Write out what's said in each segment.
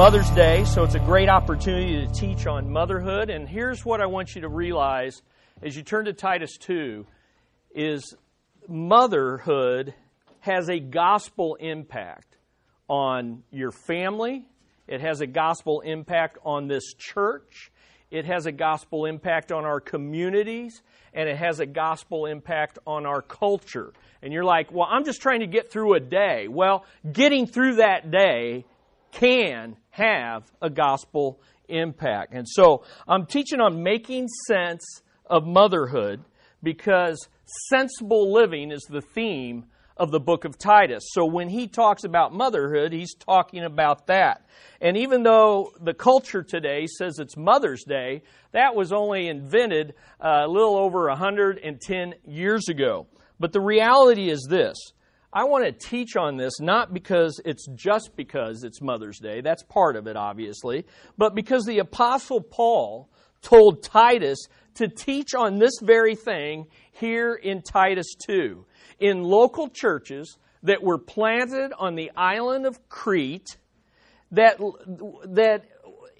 Mother's Day, so it's a great opportunity to teach on motherhood. And here's what I want you to realize as you turn to Titus 2 is motherhood has a gospel impact on your family. It has a gospel impact on this church. It has a gospel impact on our communities. And it has a gospel impact on our culture. And you're like, well, I'm just trying to get through a day. Well, getting through that day can have a gospel impact. And so I'm teaching on making sense of motherhood because sensible living is the theme of the book of Titus. So when he talks about motherhood, he's talking about that. And even though the culture today says it's Mother's Day, that was only invented uh, a little over 110 years ago. But the reality is this I want to teach on this not because it's just because it's Mother's Day, that's part of it, obviously, but because the Apostle Paul told Titus to teach on this very thing here in Titus 2. In local churches that were planted on the island of Crete, that, that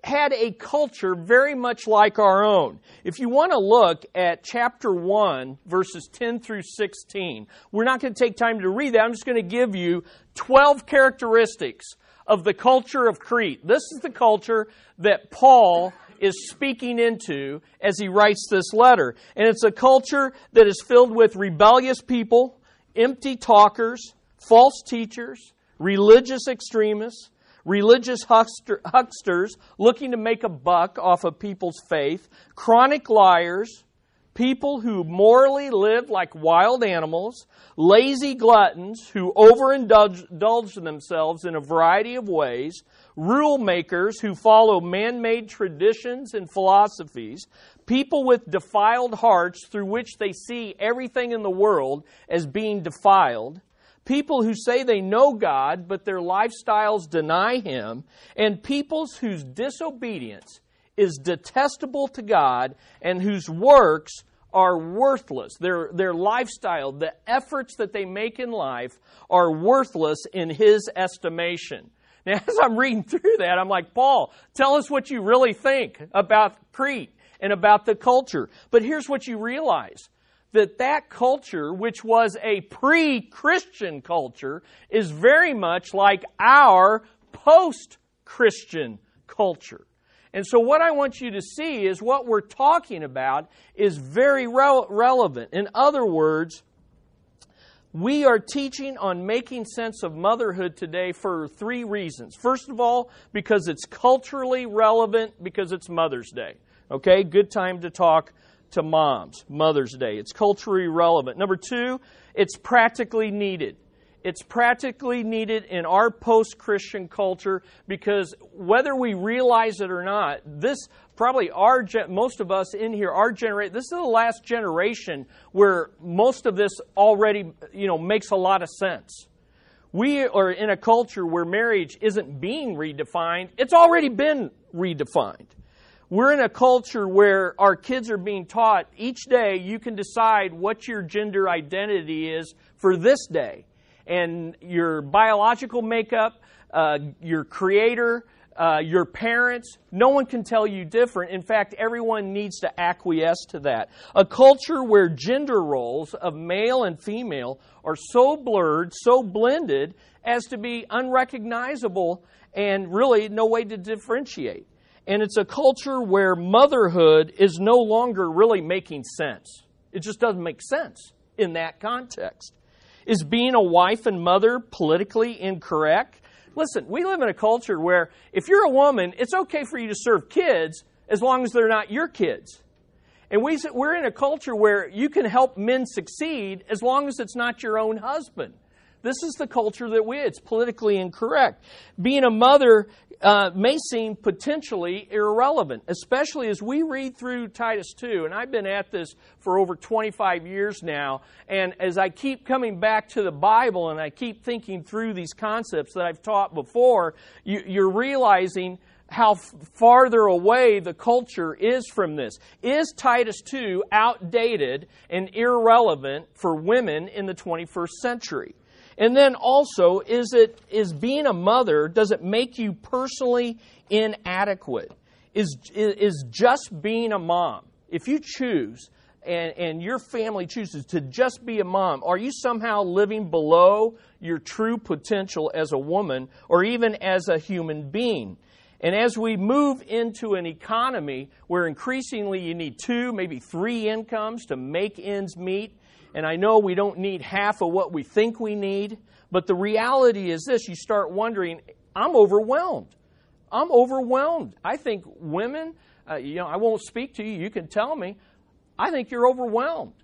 had a culture very much like our own. If you want to look at chapter 1, verses 10 through 16, we're not going to take time to read that. I'm just going to give you 12 characteristics of the culture of Crete. This is the culture that Paul is speaking into as he writes this letter. And it's a culture that is filled with rebellious people, empty talkers, false teachers, religious extremists, religious huckster, hucksters looking to make a buck off of people's faith, chronic liars, people who morally live like wild animals, lazy gluttons who overindulge themselves in a variety of ways, rule makers who follow man made traditions and philosophies, people with defiled hearts through which they see everything in the world as being defiled people who say they know God, but their lifestyles deny Him, and peoples whose disobedience is detestable to God and whose works are worthless. Their, their lifestyle, the efforts that they make in life, are worthless in His estimation. Now, as I'm reading through that, I'm like, Paul, tell us what you really think about Crete and about the culture. But here's what you realize that that culture, which was a pre-Christian culture, is very much like our post-Christian culture. And so what I want you to see is what we're talking about is very re- relevant. In other words, we are teaching on making sense of motherhood today for three reasons. First of all, because it's culturally relevant because it's Mother's Day. Okay, good time to talk to moms, Mother's Day. It's culturally relevant. Number two, it's practically needed. It's practically needed in our post Christian culture because whether we realize it or not, this probably our most of us in here, our generation, this is the last generation where most of this already you know makes a lot of sense. We are in a culture where marriage isn't being redefined; it's already been redefined. We're in a culture where our kids are being taught each day you can decide what your gender identity is for this day. And your biological makeup, uh, your creator, uh, your parents, no one can tell you different. In fact, everyone needs to acquiesce to that. A culture where gender roles of male and female are so blurred, so blended, as to be unrecognizable and really no way to differentiate. And it's a culture where motherhood is no longer really making sense. It just doesn't make sense in that context. Is being a wife and mother politically incorrect? Listen, we live in a culture where if you're a woman, it's okay for you to serve kids as long as they're not your kids. And we, we're in a culture where you can help men succeed as long as it's not your own husband. This is the culture that we, it's politically incorrect. Being a mother uh, may seem potentially irrelevant, especially as we read through Titus 2. And I've been at this for over 25 years now. And as I keep coming back to the Bible and I keep thinking through these concepts that I've taught before, you, you're realizing how farther away the culture is from this. Is Titus 2 outdated and irrelevant for women in the 21st century? And then also, is it is being a mother, does it make you personally inadequate? Is, is just being a mom, if you choose and, and your family chooses to just be a mom, are you somehow living below your true potential as a woman or even as a human being? And as we move into an economy where increasingly you need two, maybe three incomes to make ends meet, and I know we don't need half of what we think we need, but the reality is this you start wondering, I'm overwhelmed. I'm overwhelmed. I think women, uh, you know, I won't speak to you, you can tell me. I think you're overwhelmed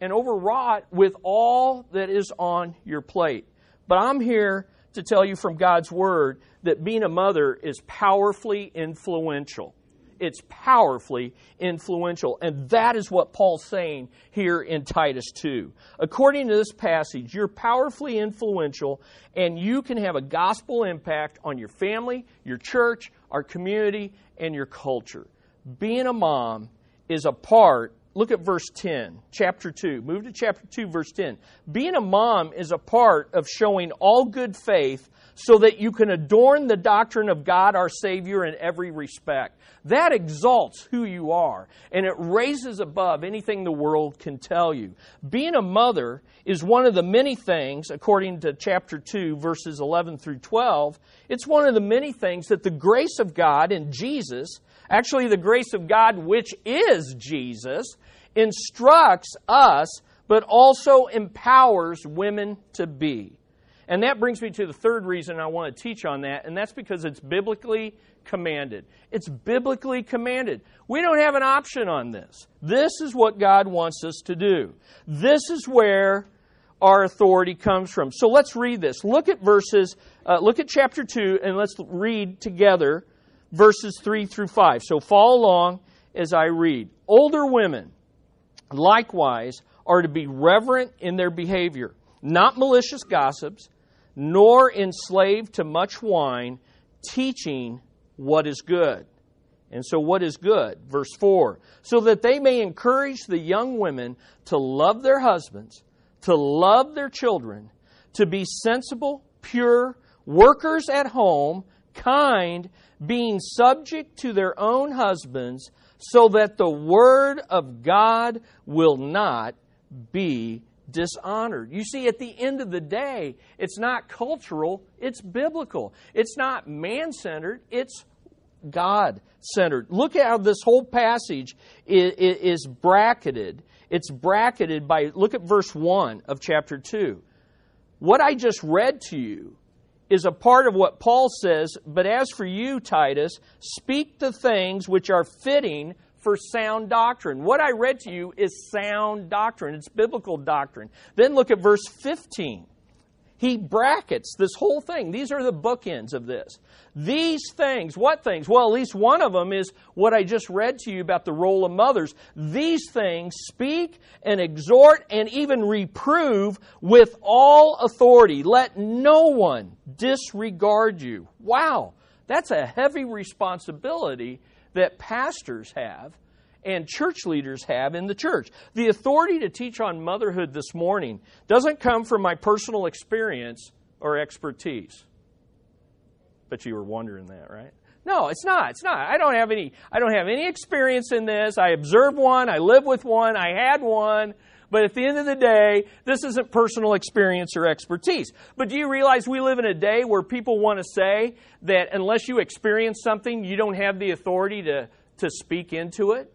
and overwrought with all that is on your plate. But I'm here to tell you from God's Word that being a mother is powerfully influential. It's powerfully influential. And that is what Paul's saying here in Titus 2. According to this passage, you're powerfully influential and you can have a gospel impact on your family, your church, our community, and your culture. Being a mom is a part look at verse 10, chapter 2. Move to chapter 2, verse 10. Being a mom is a part of showing all good faith so that you can adorn the doctrine of God our Savior in every respect. That exalts who you are, and it raises above anything the world can tell you. Being a mother is one of the many things, according to chapter 2, verses 11 through 12, it's one of the many things that the grace of God in Jesus, actually the grace of God which is Jesus, instructs us, but also empowers women to be. And that brings me to the third reason I want to teach on that, and that's because it's biblically commanded. It's biblically commanded. We don't have an option on this. This is what God wants us to do. This is where our authority comes from. So let's read this. Look at verses, uh, look at chapter 2, and let's read together verses 3 through 5. So follow along as I read. Older women, likewise, are to be reverent in their behavior, not malicious gossips nor enslaved to much wine, teaching what is good. And so, what is good? Verse 4 so that they may encourage the young women to love their husbands, to love their children, to be sensible, pure, workers at home, kind, being subject to their own husbands, so that the word of God will not be dishonored. You see, at the end of the day, it's not cultural, it's biblical. It's not man centered, it's God centered. Look at how this whole passage is bracketed. It's bracketed by, look at verse 1 of chapter 2. What I just read to you is a part of what Paul says, but as for you, Titus, speak the things which are fitting for sound doctrine. What I read to you is sound doctrine, it's biblical doctrine. Then look at verse 15. He brackets this whole thing. These are the bookends of this. These things, what things? Well, at least one of them is what I just read to you about the role of mothers. These things speak and exhort and even reprove with all authority. Let no one disregard you. Wow, that's a heavy responsibility that pastors have and church leaders have in the church. The authority to teach on motherhood this morning doesn't come from my personal experience or expertise. But you were wondering that, right? No, it's not. It's not. I don't have any I don't have any experience in this. I observe one, I live with one, I had one. But at the end of the day, this isn't personal experience or expertise. But do you realize we live in a day where people want to say that unless you experience something, you don't have the authority to, to speak into it?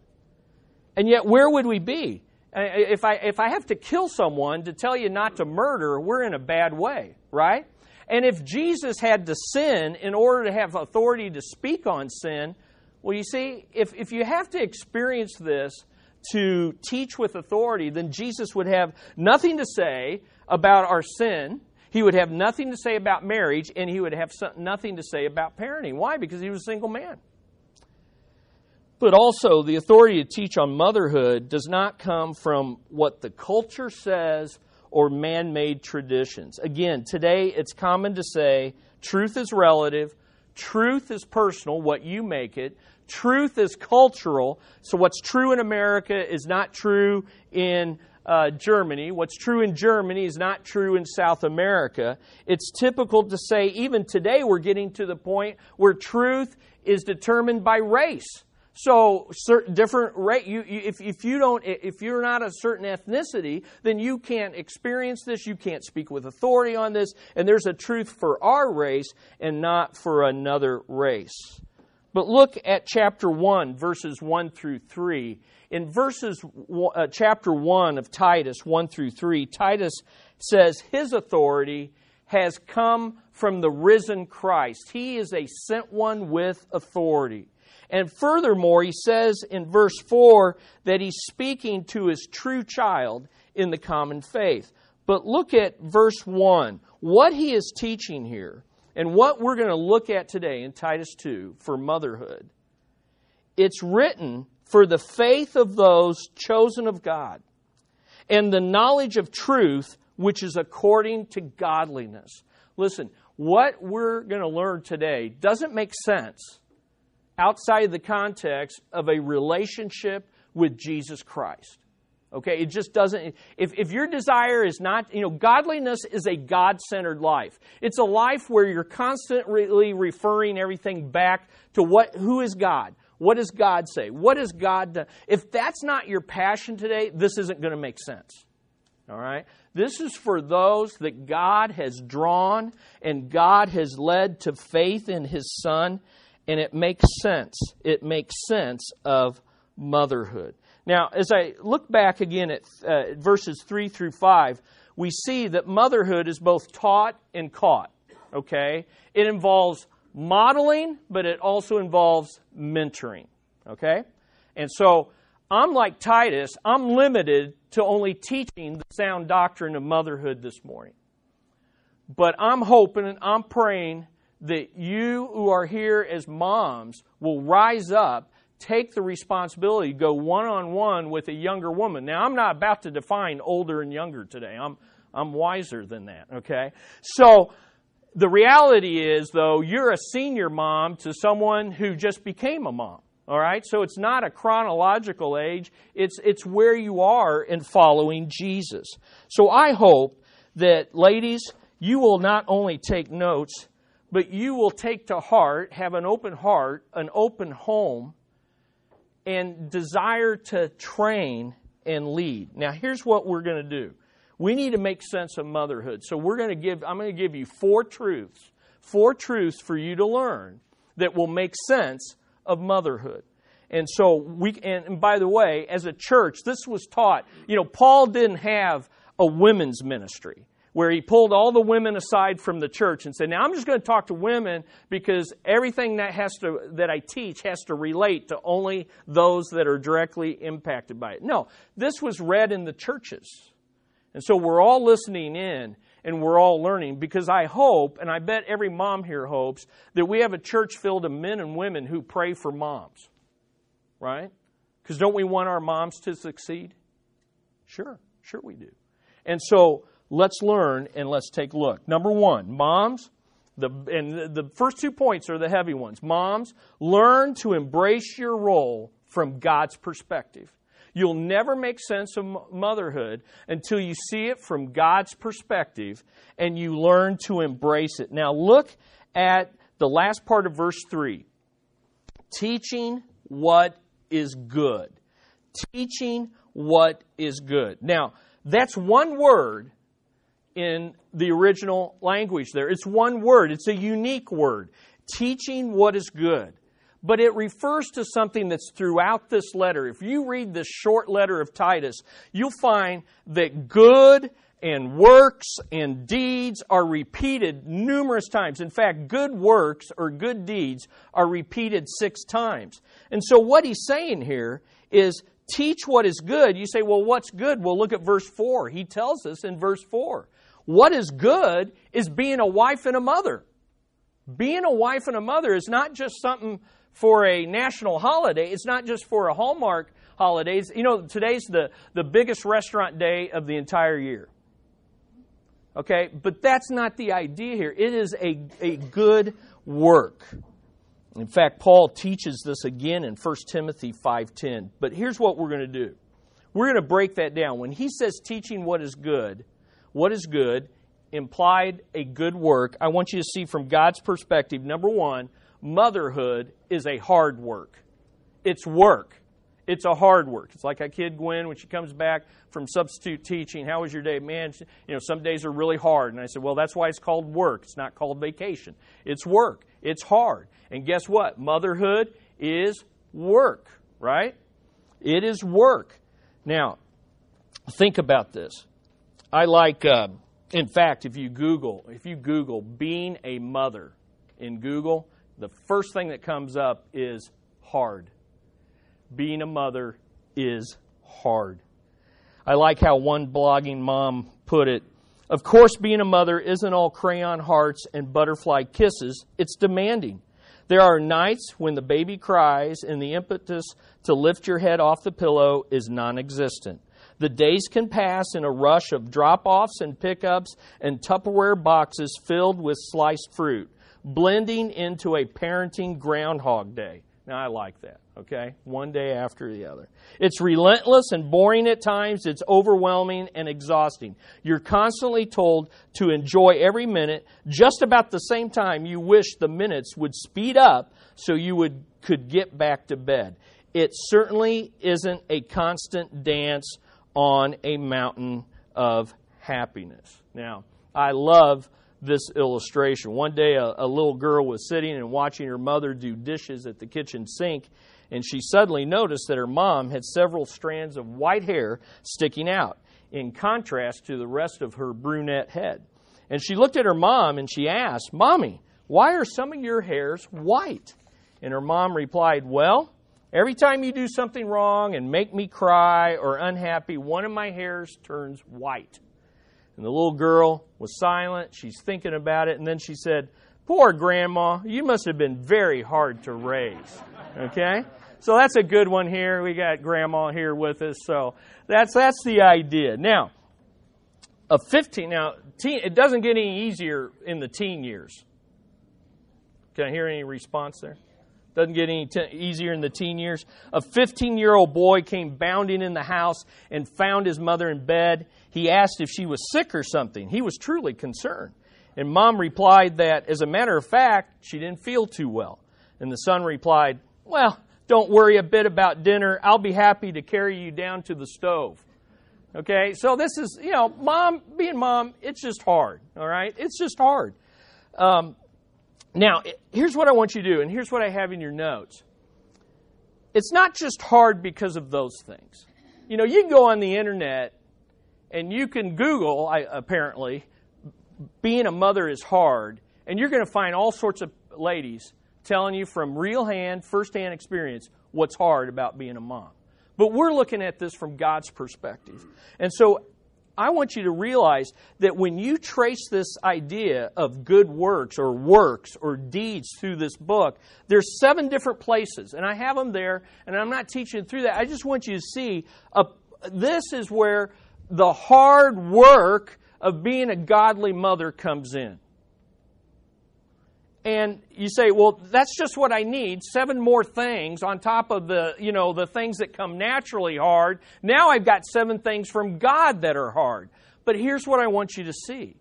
And yet, where would we be? If I, if I have to kill someone to tell you not to murder, we're in a bad way, right? And if Jesus had to sin in order to have authority to speak on sin, well, you see, if, if you have to experience this to teach with authority, then Jesus would have nothing to say about our sin. He would have nothing to say about marriage, and he would have nothing to say about parenting. Why? Because he was a single man. But also, the authority to teach on motherhood does not come from what the culture says or man made traditions. Again, today it's common to say truth is relative, truth is personal, what you make it, truth is cultural. So what's true in America is not true in uh, Germany. What's true in Germany is not true in South America. It's typical to say, even today, we're getting to the point where truth is determined by race. So, certain different rate. You, you, if, if you don't, if you're not a certain ethnicity, then you can't experience this. You can't speak with authority on this. And there's a truth for our race and not for another race. But look at chapter one, verses one through three. In verses uh, chapter one of Titus one through three, Titus says his authority has come from the risen Christ. He is a sent one with authority. And furthermore, he says in verse 4 that he's speaking to his true child in the common faith. But look at verse 1. What he is teaching here, and what we're going to look at today in Titus 2 for motherhood, it's written for the faith of those chosen of God and the knowledge of truth which is according to godliness. Listen, what we're going to learn today doesn't make sense outside of the context of a relationship with Jesus Christ. Okay, it just doesn't. If, if your desire is not, you know, godliness is a God centered life. It's a life where you're constantly referring everything back to what, who is God? What does God say? What does God do? If that's not your passion today, this isn't going to make sense. All right? This is for those that God has drawn and God has led to faith in His Son and it makes sense. It makes sense of motherhood. Now, as I look back again at uh, verses 3 through 5, we see that motherhood is both taught and caught. Okay? It involves modeling, but it also involves mentoring. Okay? And so, I'm like Titus, I'm limited to only teaching the sound doctrine of motherhood this morning. But I'm hoping and I'm praying that you who are here as moms will rise up, take the responsibility, go one on one with a younger woman. Now, I'm not about to define older and younger today. I'm, I'm wiser than that, okay? So, the reality is, though, you're a senior mom to someone who just became a mom. All right? So it's not a chronological age, it's, it's where you are in following Jesus. So I hope that, ladies, you will not only take notes, but you will take to heart, have an open heart, an open home, and desire to train and lead. Now, here's what we're going to do. We need to make sense of motherhood. So we're going to give I'm going to give you four truths. Four truths for you to learn that will make sense of motherhood. And so we and, by the way, as a church, this was taught. You know, Paul didn't have a women's ministry where he pulled all the women aside from the church and said, "Now I'm just going to talk to women because everything that has to that I teach has to relate to only those that are directly impacted by it." No, this was read in the churches. And so we're all listening in and we're all learning because I hope, and I bet every mom here hopes, that we have a church filled of men and women who pray for moms. Right? Because don't we want our moms to succeed? Sure, sure we do. And so let's learn and let's take a look. Number one, moms, the, and the first two points are the heavy ones. Moms, learn to embrace your role from God's perspective. You'll never make sense of motherhood until you see it from God's perspective and you learn to embrace it. Now, look at the last part of verse 3 teaching what is good. Teaching what is good. Now, that's one word in the original language there. It's one word, it's a unique word. Teaching what is good. But it refers to something that's throughout this letter. If you read this short letter of Titus, you'll find that good and works and deeds are repeated numerous times. In fact, good works or good deeds are repeated six times. And so, what he's saying here is teach what is good. You say, well, what's good? Well, look at verse 4. He tells us in verse 4 what is good is being a wife and a mother. Being a wife and a mother is not just something for a national holiday, it's not just for a Hallmark holidays. You know, today's the, the biggest restaurant day of the entire year. Okay, but that's not the idea here. It is a, a good work. In fact, Paul teaches this again in 1 Timothy 5:10. But here's what we're going to do. We're going to break that down. When he says teaching what is good, what is good implied a good work. I want you to see from God's perspective, number 1, motherhood is a hard work. It's work. It's a hard work. It's like a kid Gwen when she comes back from substitute teaching. How was your day? Man, you know, some days are really hard. And I said, well, that's why it's called work. It's not called vacation. It's work. It's hard. And guess what? Motherhood is work, right? It is work. Now, think about this. I like, uh, in fact, if you Google, if you Google being a mother in Google, the first thing that comes up is hard being a mother is hard. I like how one blogging mom put it. Of course, being a mother isn't all crayon hearts and butterfly kisses, it's demanding. There are nights when the baby cries and the impetus to lift your head off the pillow is non existent. The days can pass in a rush of drop offs and pickups and Tupperware boxes filled with sliced fruit, blending into a parenting groundhog day. Now, I like that, okay? One day after the other. It's relentless and boring at times. It's overwhelming and exhausting. You're constantly told to enjoy every minute, just about the same time you wish the minutes would speed up so you would, could get back to bed. It certainly isn't a constant dance on a mountain of happiness. Now, I love this illustration. One day, a, a, little girl was sitting and watching her mother do dishes at the kitchen sink, and she suddenly noticed that her mom had several strands of white hair sticking out, in contrast to the rest of her brunette head. And she looked at her mom and she asked, Mommy, why are some of your hairs white? And her mom replied, Well, every time you do something wrong and make me cry or unhappy, one of my hairs turns white. And the little girl was silent. She's thinking about it. And then she said, Poor grandma, you must have been very hard to raise. Okay? So that's a good one here. We got grandma here with us. So that's, that's the idea. Now, a 15, now, teen, it doesn't get any easier in the teen years. Can I hear any response there? Doesn't get any t- easier in the teen years. A 15 year old boy came bounding in the house and found his mother in bed. He asked if she was sick or something. He was truly concerned. And mom replied that, as a matter of fact, she didn't feel too well. And the son replied, Well, don't worry a bit about dinner. I'll be happy to carry you down to the stove. Okay, so this is, you know, mom, being mom, it's just hard, all right? It's just hard. Um, now, here's what I want you to do, and here's what I have in your notes. It's not just hard because of those things. You know, you can go on the internet and you can Google, apparently, being a mother is hard, and you're going to find all sorts of ladies telling you from real hand, first hand experience what's hard about being a mom. But we're looking at this from God's perspective. And so I want you to realize that when you trace this idea of good works or works or deeds through this book, there's seven different places, and I have them there, and I'm not teaching through that. I just want you to see a, this is where the hard work of being a godly mother comes in. And you say, well, that's just what I need. Seven more things on top of the, you know, the things that come naturally hard. Now I've got seven things from God that are hard. But here's what I want you to see.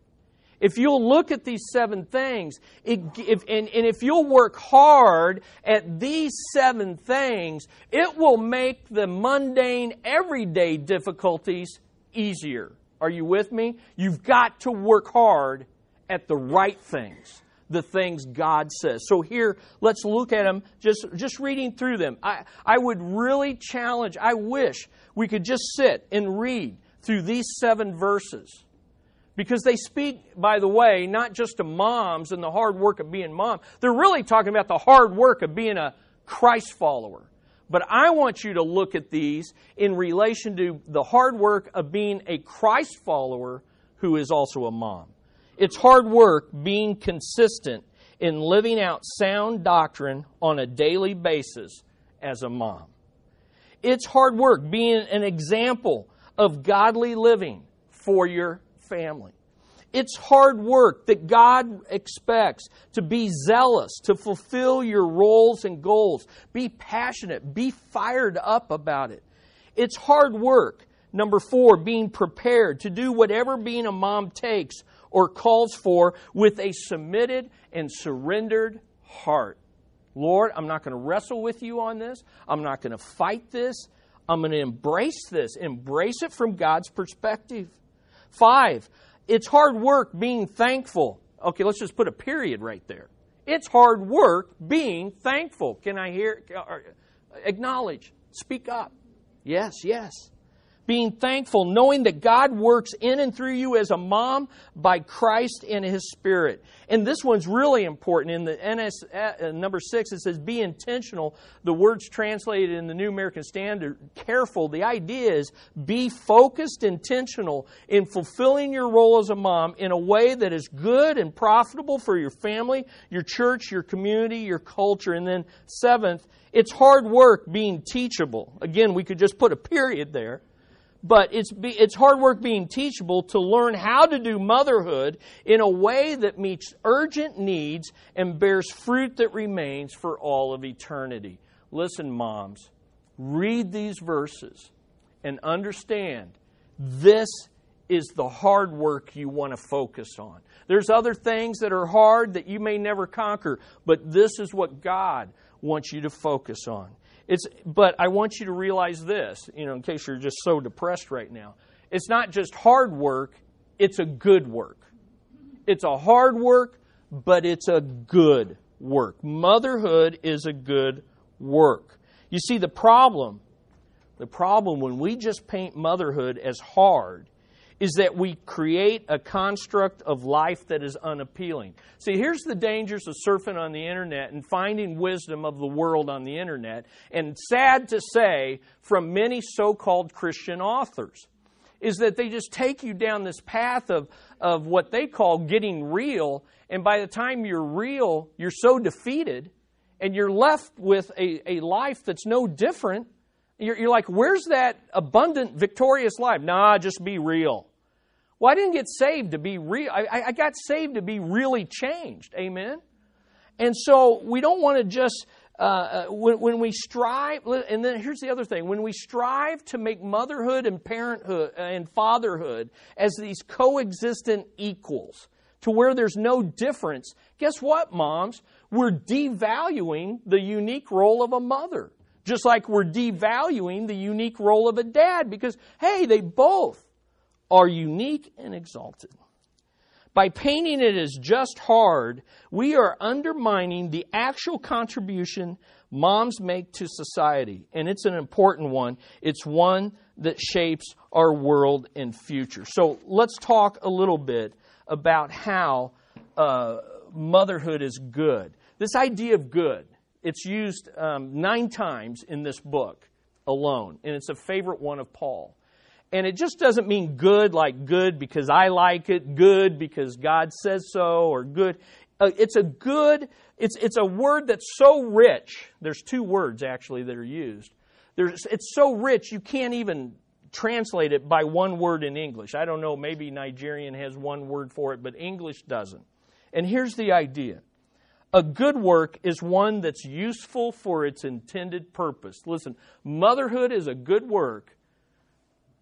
If you'll look at these seven things, it, if, and, and if you'll work hard at these seven things, it will make the mundane, everyday difficulties easier. Are you with me? You've got to work hard at the right things the things God says. So here, let's look at them, just, just reading through them. I, I would really challenge, I wish we could just sit and read through these seven verses. Because they speak, by the way, not just to moms and the hard work of being mom. They're really talking about the hard work of being a Christ follower. But I want you to look at these in relation to the hard work of being a Christ follower who is also a mom. It's hard work being consistent in living out sound doctrine on a daily basis as a mom. It's hard work being an example of godly living for your family. It's hard work that God expects to be zealous, to fulfill your roles and goals. Be passionate, be fired up about it. It's hard work. Number four, being prepared to do whatever being a mom takes or calls for with a submitted and surrendered heart. Lord, I'm not going to wrestle with you on this. I'm not going to fight this. I'm going to embrace this, embrace it from God's perspective. Five, it's hard work being thankful. Okay, let's just put a period right there. It's hard work being thankful. Can I hear? Uh, acknowledge. Speak up. Yes, yes being thankful, knowing that God works in and through you as a mom by Christ in His Spirit. And this one's really important. In the NS uh, number six, it says, "Be intentional." The words translated in the New American Standard, careful. The idea is be focused, intentional in fulfilling your role as a mom in a way that is good and profitable for your family, your church, your community, your culture. And then seventh, it's hard work being teachable. Again, we could just put a period there but it's, be, it's hard work being teachable to learn how to do motherhood in a way that meets urgent needs and bears fruit that remains for all of eternity. Listen, moms, read these verses and understand this is the hard work you want to focus on. There's other things that are hard that you may never conquer, but this is what God wants you to focus on. It's, but I want you to realize this, you know, in case you're just so depressed right now. It's not just hard work, it's a good work. It's a hard work, but it's a good work. Motherhood is a good work. You see, the problem, the problem when we just paint motherhood as hard is that we create a construct of life that is unappealing. See, here's the dangers of surfing on the internet and finding wisdom of the world on the internet, and sad to say, from many so called Christian authors, is that they just take you down this path of, of what they call getting real, and by the time you're real, you're so defeated, and you're left with a, a life that's no different. You're, you're like, where's that abundant, victorious life? Nah, just be real. Well, I didn't get saved to be real. I, I got saved to be really changed. Amen? And so we don't want to just, uh, uh, when, when, we strive, and then here's the other thing when we strive to make motherhood and parenthood and fatherhood as these coexistent equals, to where there's no difference, guess what, moms? We're devaluing the unique role of a mother. Just like we're devaluing the unique role of a dad because, hey, they both are unique and exalted. By painting it as just hard, we are undermining the actual contribution moms make to society. And it's an important one. It's one that shapes our world and future. So let's talk a little bit about how uh, motherhood is good. This idea of good, it's used um, nine times in this book alone, and it's a favorite one of Paul. And it just doesn't mean good like good because I like it, good because God says so, or good. Uh, it's a good, it's, it's a word that's so rich. There's two words actually that are used. There's, it's so rich you can't even translate it by one word in English. I don't know, maybe Nigerian has one word for it, but English doesn't. And here's the idea a good work is one that's useful for its intended purpose. Listen, motherhood is a good work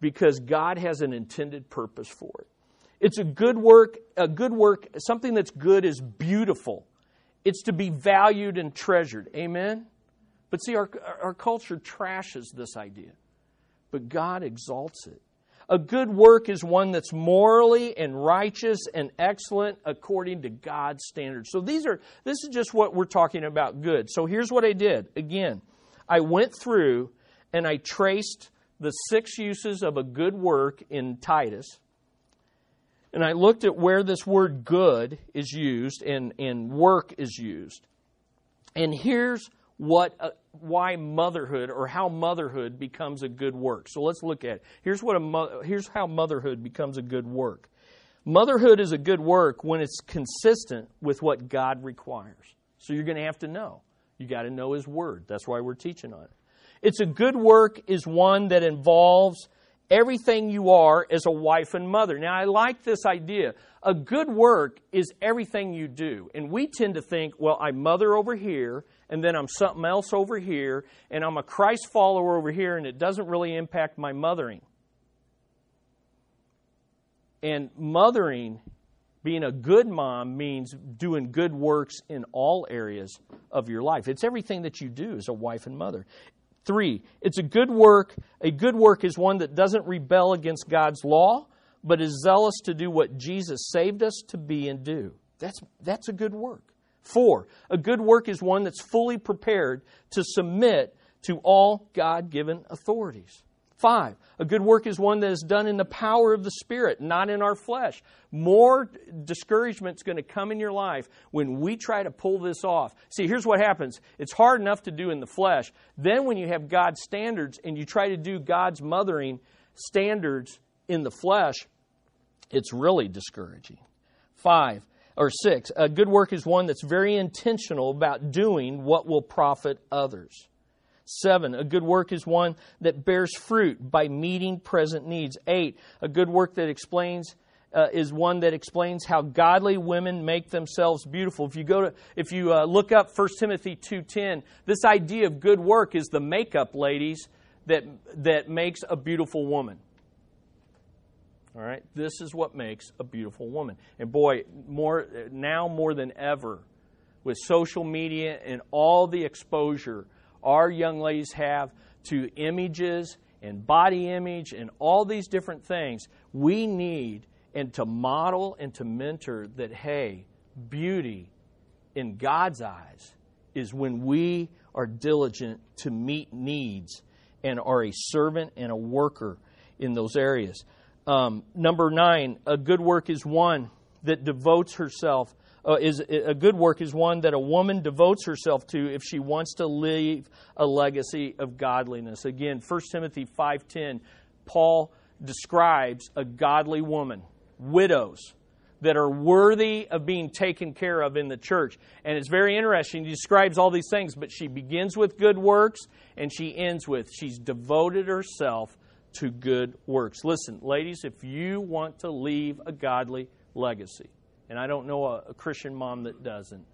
because God has an intended purpose for it. It's a good work, a good work, something that's good is beautiful. It's to be valued and treasured. Amen? But see, our, our culture trashes this idea, but God exalts it. A good work is one that's morally and righteous and excellent according to God's standards. So these are this is just what we're talking about good. So here's what I did. Again, I went through and I traced the six uses of a good work in Titus. And I looked at where this word good is used and, and work is used. And here's what uh, why motherhood or how motherhood becomes a good work. So let's look at it. Here's what a here's how motherhood becomes a good work. Motherhood is a good work when it's consistent with what God requires. So you're going to have to know. You got to know his word. That's why we're teaching on it. It's a good work is one that involves everything you are as a wife and mother. Now, I like this idea. A good work is everything you do. And we tend to think, well, I mother over here, and then I'm something else over here, and I'm a Christ follower over here, and it doesn't really impact my mothering. And mothering, being a good mom, means doing good works in all areas of your life. It's everything that you do as a wife and mother. Three, it's a good work. A good work is one that doesn't rebel against God's law, but is zealous to do what Jesus saved us to be and do. That's, that's a good work. Four, a good work is one that's fully prepared to submit to all God given authorities. Five, a good work is one that is done in the power of the Spirit, not in our flesh. More discouragement is going to come in your life when we try to pull this off. See, here's what happens it's hard enough to do in the flesh. Then, when you have God's standards and you try to do God's mothering standards in the flesh, it's really discouraging. Five, or six, a good work is one that's very intentional about doing what will profit others. Seven, a good work is one that bears fruit by meeting present needs. Eight, a good work that explains uh, is one that explains how godly women make themselves beautiful. If you go to, if you uh, look up 1 Timothy 2:10, this idea of good work is the makeup, ladies, that that makes a beautiful woman. All right, this is what makes a beautiful woman. And boy, more now more than ever, with social media and all the exposure our young ladies have to images and body image and all these different things, we need and to model and to mentor that, hey, beauty in God's eyes is when we are diligent to meet needs and are a servant and a worker in those areas. Um, number nine, a good work is one that devotes herself uh, is a good work is one that a woman devotes herself to if she wants to leave a legacy of godliness. Again, 1 Timothy 5:10, Paul describes a godly woman, widows that are worthy of being taken care of in the church. And it's very interesting. He describes all these things, but she begins with good works and she ends with she's devoted herself to good works. Listen, ladies, if you want to leave a godly legacy, and I don't know a, a Christian mom that doesn't,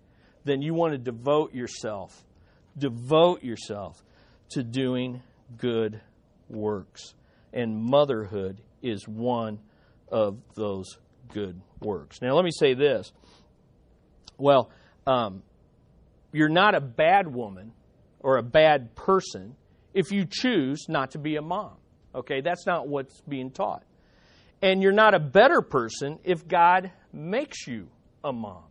then you want to devote yourself, devote yourself to doing good works. And motherhood is one of those good works. Now, let me say this. Well, um, you're not a bad woman or a bad person if you choose not to be a mom. Okay, that's not what's being taught. And you're not a better person if God makes you a mom.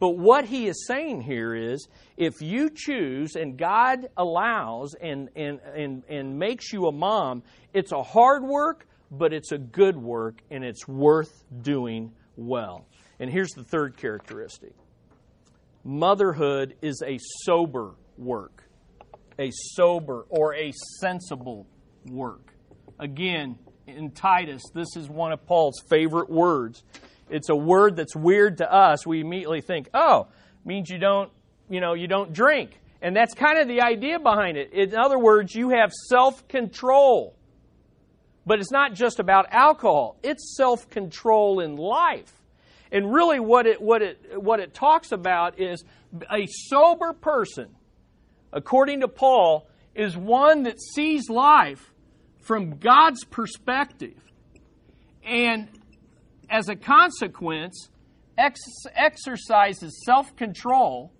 But what he is saying here is if you choose and God allows and, and, and, and makes you a mom, it's a hard work, but it's a good work and it's worth doing well. And here's the third characteristic motherhood is a sober work, a sober or a sensible work. Again, in Titus, this is one of Paul's favorite words. It's a word that's weird to us. We immediately think, "Oh, means you don't, you know, you don't drink." And that's kind of the idea behind it. In other words, you have self-control. But it's not just about alcohol. It's self-control in life. And really what it what it what it talks about is a sober person, according to Paul, is one that sees life from God's perspective. And as a consequence, ex- exercises self control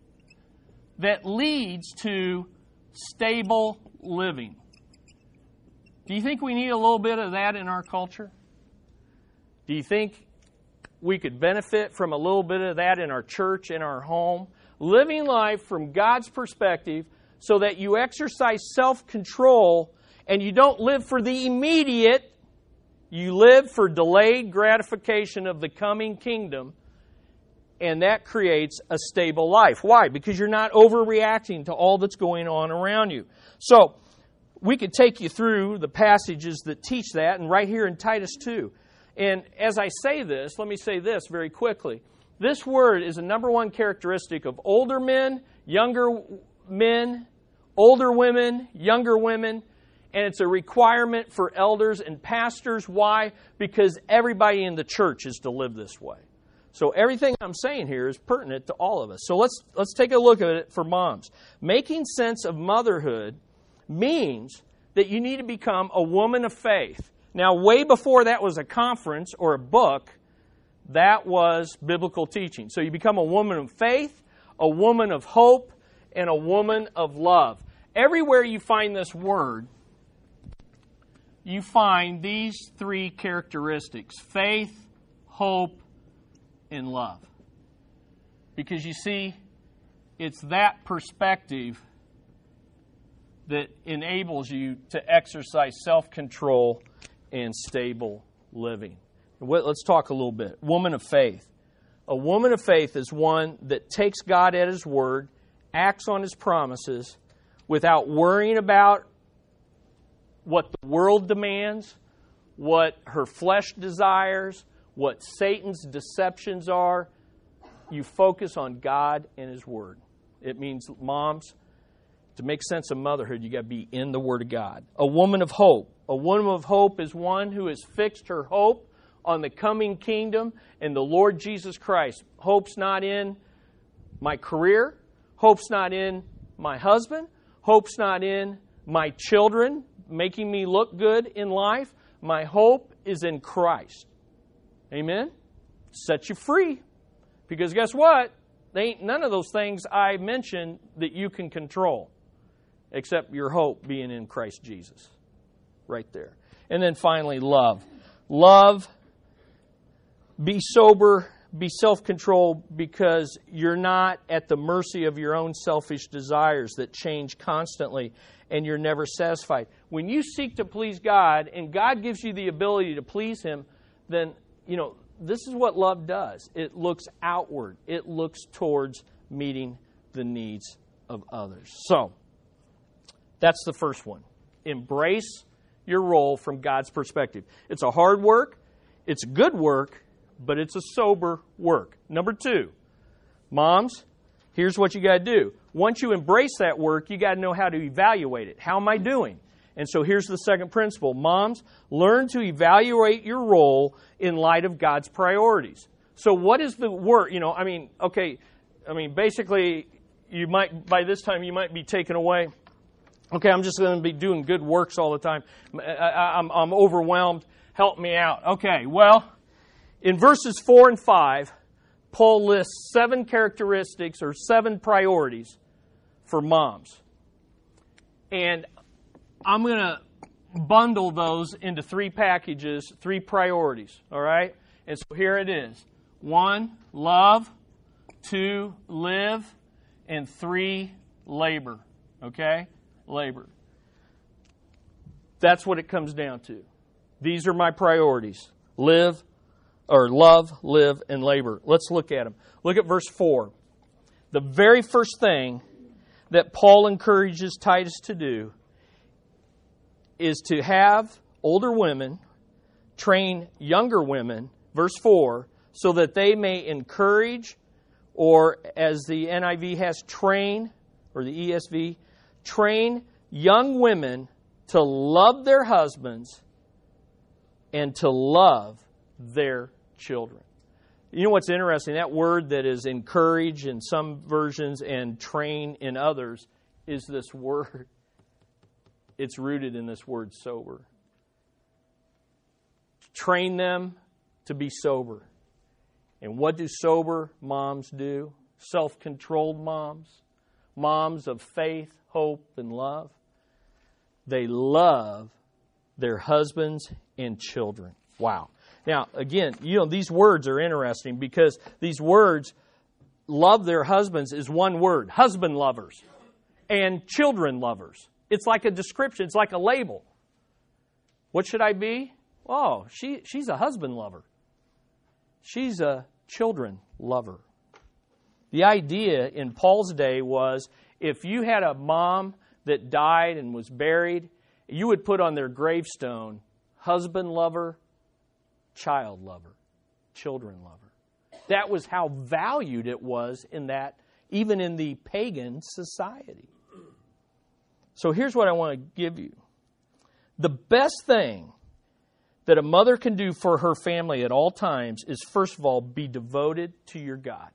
that leads to stable living. Do you think we need a little bit of that in our culture? Do you think we could benefit from a little bit of that in our church, in our home? Living life from God's perspective so that you exercise self control and you don't live for the immediate, you live for delayed gratification of the coming kingdom, and that creates a stable life. Why? Because you're not overreacting to all that's going on around you. So, we could take you through the passages that teach that, and right here in Titus 2. And as I say this, let me say this very quickly. This word is a number one characteristic of older men, younger men, older women, younger women, and it's a requirement for elders and pastors. Why? Because everybody in the church is to live this way. So everything I'm saying here is pertinent to all of us. So let's let's take a look at it for moms. Making sense of motherhood means that you need to become a woman of faith. Now, way before that was a conference or a book, that was biblical teaching. So you become a woman of faith, a woman of hope, and a woman of love. Everywhere you find this word, you find these three characteristics faith, hope, and love. Because you see, it's that perspective that enables you to exercise self control and stable living. Let's talk a little bit. Woman of faith. A woman of faith is one that takes God at His word, acts on His promises, without worrying about what the world demands, what her flesh desires, what Satan's deceptions are. You focus on God and His Word. It means, moms, to make sense of motherhood, you got to be in the Word of God. A woman of hope. A woman of hope is one who has fixed her hope on the coming kingdom and the Lord Jesus Christ. Hope's not in my career, hope's not in my husband, hope's not in my children making me look good in life. My hope is in Christ. Amen? Set you free. Because guess what? They ain't none of those things I mentioned that you can control, except your hope being in Christ Jesus. Right there. And then finally, love. Love be sober, be self controlled because you're not at the mercy of your own selfish desires that change constantly and you're never satisfied. When you seek to please God and God gives you the ability to please Him, then, you know, this is what love does it looks outward, it looks towards meeting the needs of others. So, that's the first one. Embrace your role from God's perspective. It's a hard work, it's good work, but it's a sober work. Number two, moms, here's what you got to do. Once you embrace that work, you got to know how to evaluate it. How am I doing? And so here's the second principle Moms, learn to evaluate your role in light of God's priorities. So, what is the work? You know, I mean, okay, I mean, basically, you might, by this time, you might be taken away. Okay, I'm just going to be doing good works all the time. I, am overwhelmed. Help me out. Okay, well, in verses 4 and 5, Paul lists seven characteristics or seven priorities for moms. And I'm going to bundle those into three packages, three priorities, all right? And so here it is one, love, two, live, and three, labor, okay? Labor. That's what it comes down to. These are my priorities live, or love, live, and labor. Let's look at them. Look at verse 4. The very first thing that Paul encourages Titus to do is to have older women train younger women, verse 4, so that they may encourage, or as the NIV has, train, or the ESV, train young women to love their husbands and to love their children. You know what's interesting? That word that is encourage in some versions and train in others is this word. It's rooted in this word sober. Train them to be sober. And what do sober moms do? Self controlled moms, moms of faith, hope, and love. They love their husbands and children. Wow. Now, again, you know, these words are interesting because these words, love their husbands, is one word husband lovers and children lovers. It's like a description, it's like a label. What should I be? Oh, she, she's a husband lover. She's a children lover. The idea in Paul's day was if you had a mom that died and was buried, you would put on their gravestone, husband lover, child lover, children lover. That was how valued it was in that, even in the pagan society. So here's what I want to give you The best thing that a mother can do for her family at all times is, first of all, be devoted to your God.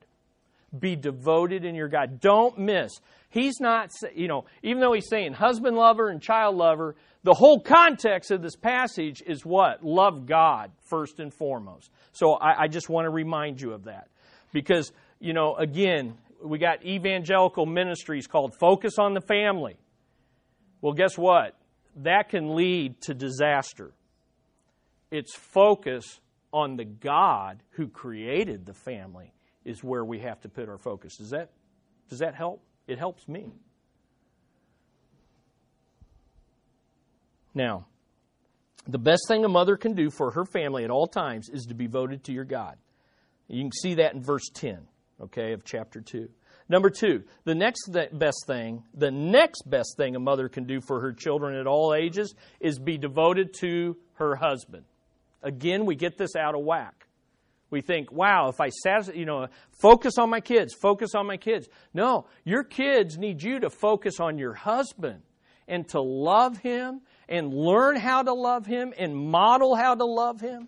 Be devoted in your God. Don't miss. He's not, you know, even though he's saying husband lover and child lover, the whole context of this passage is what? Love God first and foremost. So I, I just want to remind you of that. Because, you know, again, we got evangelical ministries called Focus on the Family. Well, guess what? That can lead to disaster. Its focus on the God who created the family is where we have to put our focus. Does that, does that help? It helps me. Now, the best thing a mother can do for her family at all times is to be devoted to your God. You can see that in verse 10, okay, of chapter 2. Number two, the next best thing, the next best thing a mother can do for her children at all ages is be devoted to her husband. Again, we get this out of whack. We think, wow, if I you know, focus on my kids, focus on my kids. No, your kids need you to focus on your husband and to love him and learn how to love him and model how to love him.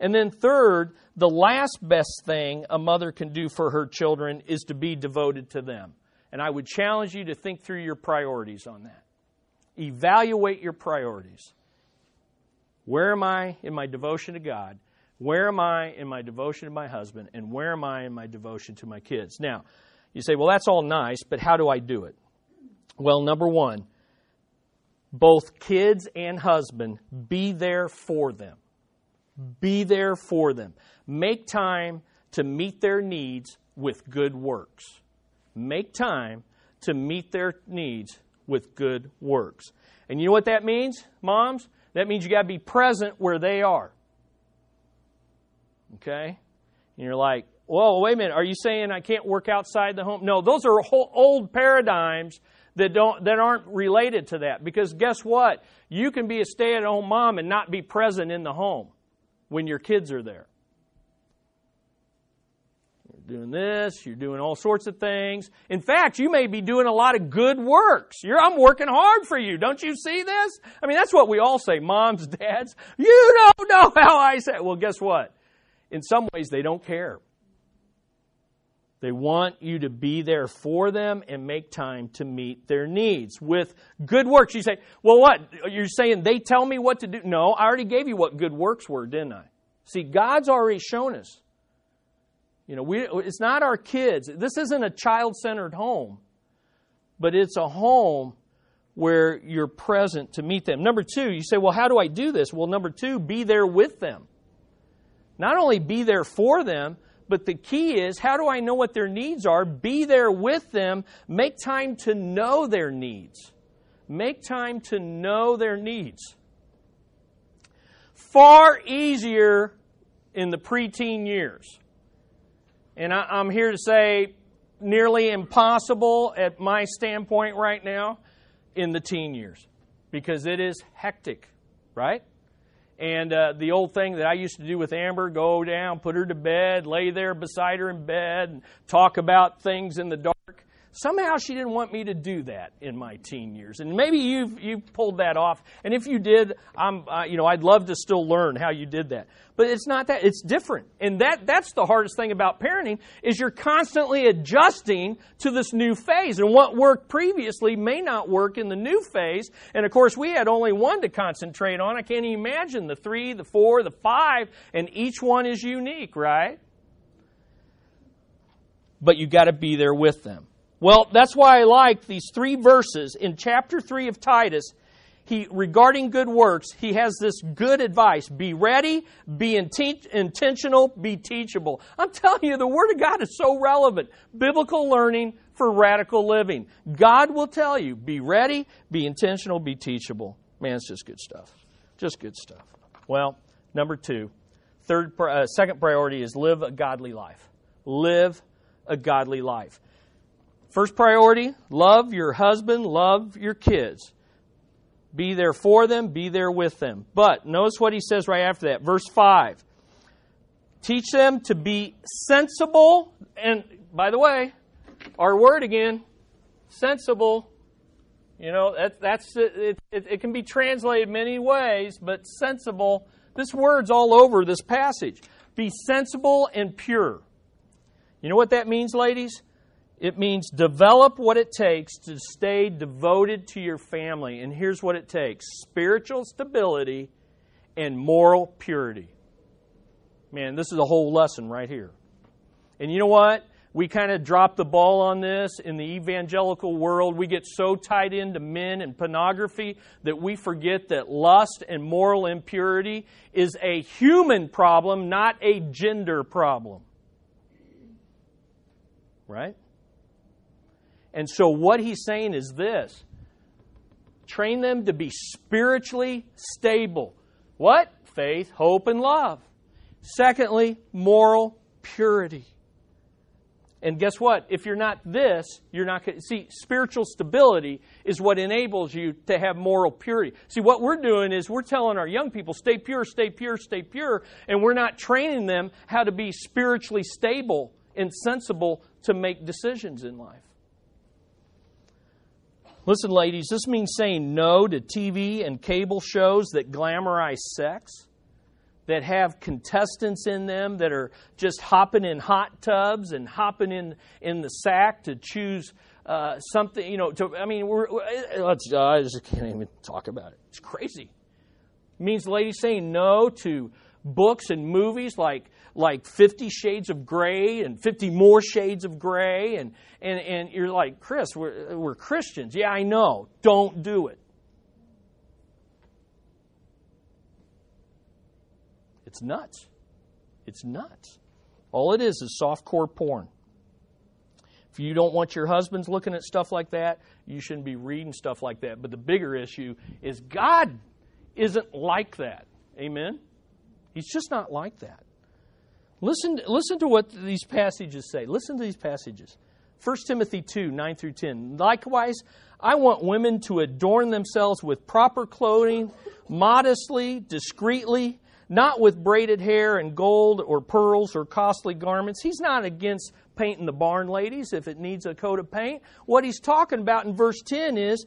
And then, third, the last best thing a mother can do for her children is to be devoted to them. And I would challenge you to think through your priorities on that. Evaluate your priorities. Where am I in my devotion to God? Where am I in my devotion to my husband? And where am I in my devotion to my kids? Now, you say, well, that's all nice, but how do I do it? Well, number one, both kids and husband, be there for them. Be there for them. Make time to meet their needs with good works. Make time to meet their needs with good works. And you know what that means, moms? That means you got to be present where they are. Okay? And you're like, well, wait a minute. Are you saying I can't work outside the home? No, those are old paradigms that don't that aren't related to that. Because guess what? You can be a stay-at-home mom and not be present in the home when your kids are there. You're doing this, you're doing all sorts of things. In fact, you may be doing a lot of good works. You're, I'm working hard for you. Don't you see this? I mean, that's what we all say, moms, dads. You don't know how I say. Well, guess what? In some ways, they don't care. They want you to be there for them and make time to meet their needs with good works. You say, well, what? You're saying they tell me what to do? No, I already gave you what good works were, didn't I? See, God's already shown us. You know, we, it's not our kids. This isn't a child centered home, but it's a home where you're present to meet them. Number two, you say, well, how do I do this? Well, number two, be there with them. Not only be there for them, but the key is how do I know what their needs are? Be there with them. Make time to know their needs. Make time to know their needs. Far easier in the preteen years. And I, am here to say nearly impossible at my standpoint right now in the teen years because it is hectic, right? And uh, the old thing that I used to do with Amber go down, put her to bed, lay there beside her in bed, and talk about things in the dark. Somehow she didn't want me to do that in my teen years, and maybe you've you've pulled that off. And if you did, I'm uh, you know I'd love to still learn how you did that. But it's not that; it's different, and that that's the hardest thing about parenting is you're constantly adjusting to this new phase, and what worked previously may not work in the new phase. And of course, we had only one to concentrate on. I can't imagine the three, the four, the five, and each one is unique, right? But you got to be there with them. Well, that's why I like these three verses in chapter 3 of Titus. He, regarding good works, he has this good advice. Be ready, be intentional, be teachable. I'm telling you, the Word of God is so relevant. Biblical learning for radical living. God will tell you, be ready, be intentional, be teachable. Man, it's just good stuff. Just good stuff. Well, number two, third, uh, second priority is live a godly life. Live a godly life. First priority love your husband, love your kids. Be there for them, be there with them. But notice what he says right after that. Verse 5. Teach them to be sensible. And by the way, our word again, sensible. You know, that, that's it, it, it can be translated many ways, but sensible, this word's all over this passage. Be sensible and pure. You know what that means, ladies? It means develop what it takes to stay devoted to your family. And here's what it takes spiritual stability and moral purity. Man, this is a whole lesson right here. And you know what? We kind of drop the ball on this in the evangelical world. We get so tied into men and pornography that we forget that lust and moral impurity is a human problem, not a gender problem. Right? And so, what he's saying is this train them to be spiritually stable. What? Faith, hope, and love. Secondly, moral purity. And guess what? If you're not this, you're not going to see spiritual stability is what enables you to have moral purity. See, what we're doing is we're telling our young people, stay pure, stay pure, stay pure, and we're not training them how to be spiritually stable and sensible to make decisions in life. Listen, ladies, this means saying no to TV and cable shows that glamorize sex, that have contestants in them that are just hopping in hot tubs and hopping in, in the sack to choose uh, something, you know, to, I mean, we're, let's, uh, I just can't even talk about it. It's crazy. It means ladies saying no to books and movies like like 50 shades of gray and 50 more shades of gray and and, and you're like chris we're, we're christians. Yeah i know. Don't do it. It's nuts. It's nuts. All it is is soft core porn. If you don't want your husbands looking at stuff like that you shouldn't be reading stuff like that. But the bigger issue is god isn't like that. Amen? He's just not like that. Listen, listen to what these passages say. Listen to these passages. 1 Timothy 2 9 through 10. Likewise, I want women to adorn themselves with proper clothing, modestly, discreetly, not with braided hair and gold or pearls or costly garments. He's not against painting the barn, ladies, if it needs a coat of paint. What he's talking about in verse 10 is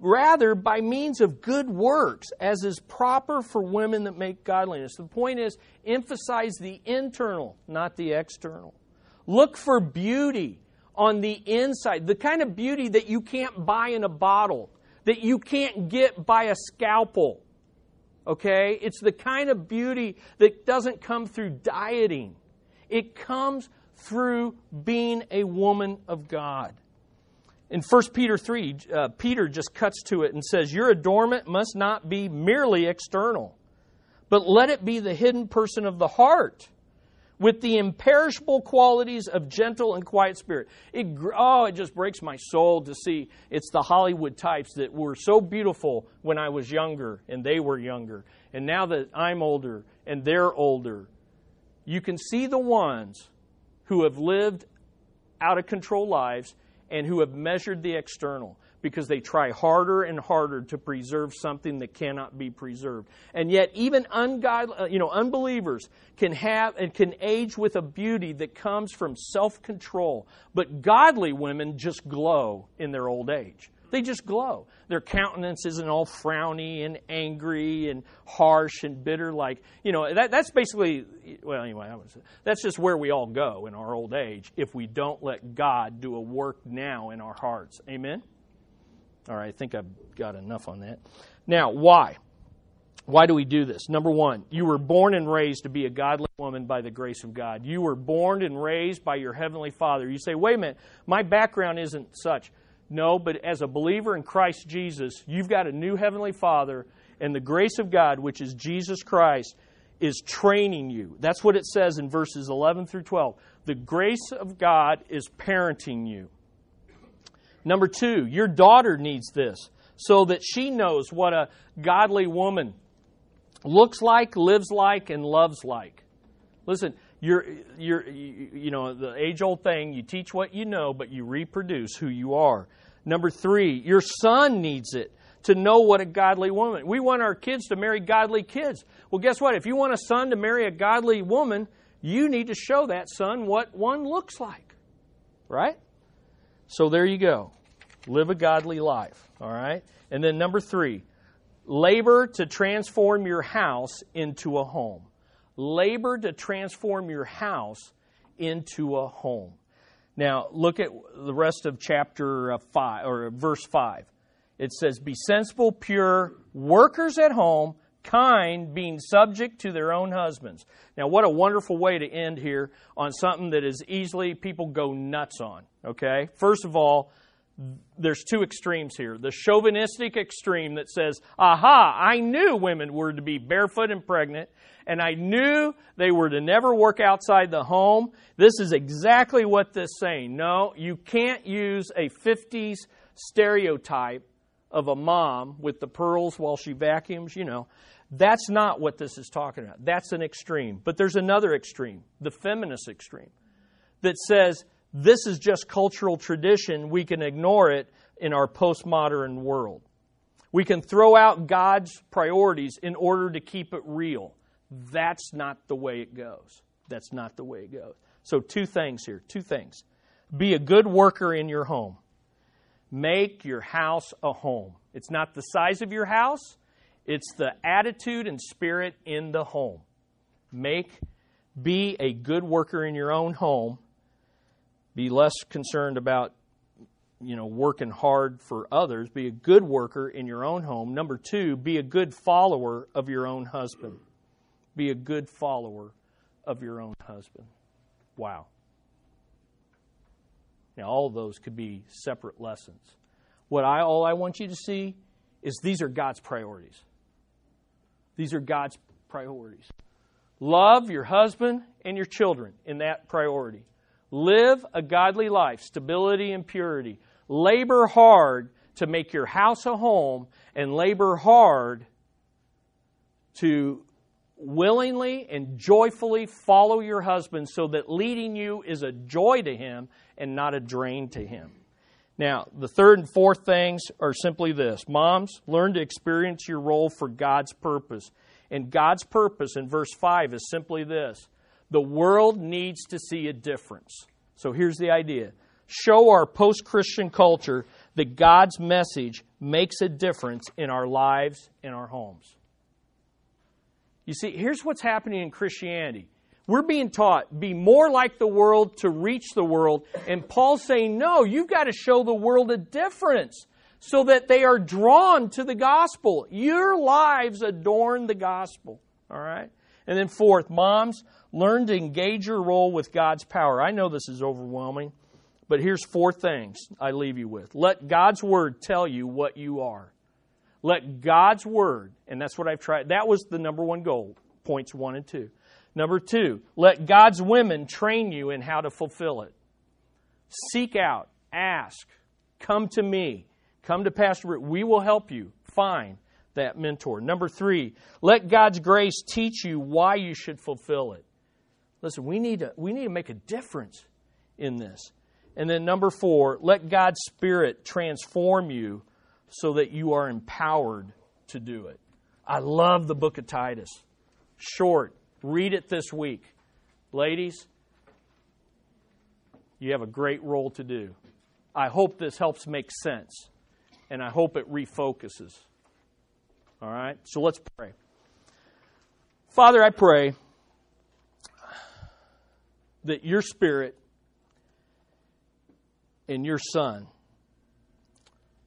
rather by means of good works, as is proper for women that make godliness. The point is, emphasize the internal, not the external. Look for beauty on the inside, the kind of beauty that you can't buy in a bottle, that you can't get by a scalpel. Okay? It's the kind of beauty that doesn't come through dieting, it comes through being a woman of God. In 1 Peter 3, uh, Peter just cuts to it and says, Your adornment must not be merely external, but let it be the hidden person of the heart with the imperishable qualities of gentle and quiet spirit. It, oh, it just breaks my soul to see it's the Hollywood types that were so beautiful when I was younger and they were younger. And now that I'm older and they're older, you can see the ones who have lived out of control lives and who have measured the external because they try harder and harder to preserve something that cannot be preserved. And yet even ungodly, uh, you know, unbelievers can have and can age with a beauty that comes from self-control. But godly women just glow in their old age. They just glow. Their countenance isn't all frowny and angry and harsh and bitter like, you know, that, that's basically, well, anyway, that's just where we all go in our old age if we don't let God do a work now in our hearts. Amen? All right, I think I've got enough on that. Now, why? Why do we do this? Number one, you were born and raised to be a godly woman by the grace of God. You were born and raised by your Heavenly Father. You say, wait a minute, my background isn't such. No, but as a believer in Christ Jesus, you've got a new Heavenly Father, and the grace of God, which is Jesus Christ, is training you. That's what it says in verses 11 through 12. The grace of God is parenting you. Number two, your daughter needs this so that she knows what a godly woman looks like, lives like, and loves like. Listen, you're, you're, you know, the age old thing, you teach what you know, but you reproduce who you are. Number three, your son needs it to know what a godly woman. We want our kids to marry godly kids. Well, guess what? If you want a son to marry a godly woman, you need to show that son what one looks like. Right? So there you go. Live a godly life, all right? And then number three, labor to transform your house into a home. Labor to transform your house into a home. Now, look at the rest of chapter uh, 5 or verse 5. It says, Be sensible, pure, workers at home, kind, being subject to their own husbands. Now, what a wonderful way to end here on something that is easily people go nuts on. Okay? First of all, there's two extremes here. The chauvinistic extreme that says, aha, I knew women were to be barefoot and pregnant, and I knew they were to never work outside the home. This is exactly what this is saying. No, you can't use a 50s stereotype of a mom with the pearls while she vacuums, you know. That's not what this is talking about. That's an extreme. But there's another extreme, the feminist extreme, that says, this is just cultural tradition. We can ignore it in our postmodern world. We can throw out God's priorities in order to keep it real. That's not the way it goes. That's not the way it goes. So, two things here. Two things. Be a good worker in your home. Make your house a home. It's not the size of your house, it's the attitude and spirit in the home. Make, be a good worker in your own home be less concerned about you know working hard for others. Be a good worker in your own home. Number 2 be a good follower of your own husband. Be a good follower of your own husband. Wow. Now all those could be separate lessons. What i all i want you to see is these are god's priorities. These are god's priorities. Love your husband and your children in that priority Live a godly life, stability and purity. Labor hard to make your house a home, and labor hard to willingly and joyfully follow your husband so that leading you is a joy to him and not a drain to him. Now, the third and fourth things are simply this Moms, learn to experience your role for God's purpose. And God's purpose in verse 5 is simply this the world needs to see a difference. So here's the idea show our post Christian culture that God's message makes a difference in our lives and our homes. You see, here's what's happening in Christianity. We're being taught be more like the world to reach the world, and Paul's saying, no, you've got to show the world a difference so that they are drawn to the gospel. Your lives adorn the gospel. All right? And then, fourth, moms, Learn to engage your role with God's power. I know this is overwhelming, but here's four things I leave you with. Let God's Word tell you what you are. Let God's Word, and that's what I've tried, that was the number one goal, points one and two. Number two, let God's women train you in how to fulfill it. Seek out, ask, come to me, come to Pastor. We will help you find that mentor. Number three, let God's grace teach you why you should fulfill it. Listen, we need to, we need to make a difference in this. And then number four, let God's Spirit transform you so that you are empowered to do it. I love the book of Titus. Short. Read it this week. Ladies, you have a great role to do. I hope this helps make sense, and I hope it refocuses. All right? So let's pray. Father, I pray that your spirit and your son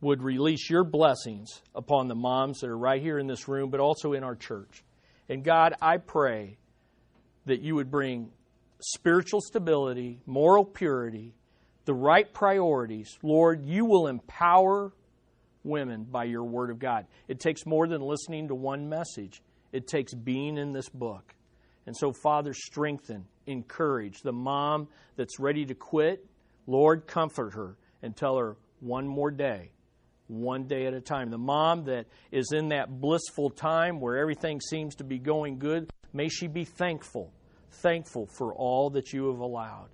would release your blessings upon the moms that are right here in this room, but also in our church. And God, I pray that you would bring spiritual stability, moral purity, the right priorities. Lord, you will empower women by your word of God. It takes more than listening to one message, it takes being in this book. And so, Father, strengthen, encourage the mom that's ready to quit. Lord, comfort her and tell her one more day, one day at a time. The mom that is in that blissful time where everything seems to be going good, may she be thankful, thankful for all that you have allowed.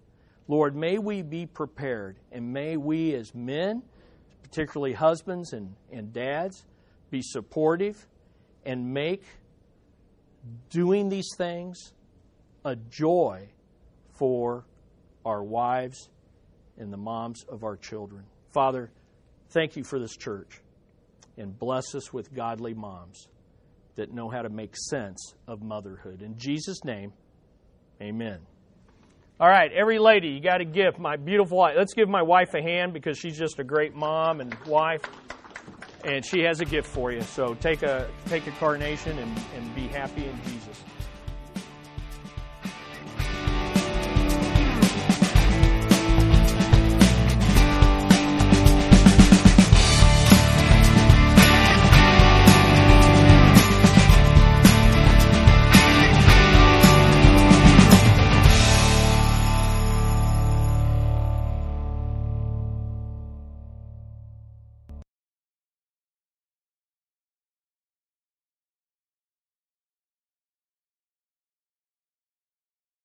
Lord, may we be prepared and may we as men, particularly husbands and, and dads, be supportive and make doing these things a joy for our wives and the moms of our children. Father, Thank you for this church. And bless us with godly moms that know how to make sense of motherhood. In Jesus' name, amen. All right, every lady, you got a gift. My beautiful wife. Let's give my wife a hand because she's just a great mom and wife. And she has a gift for you. So take a take a carnation and, and be happy in Jesus.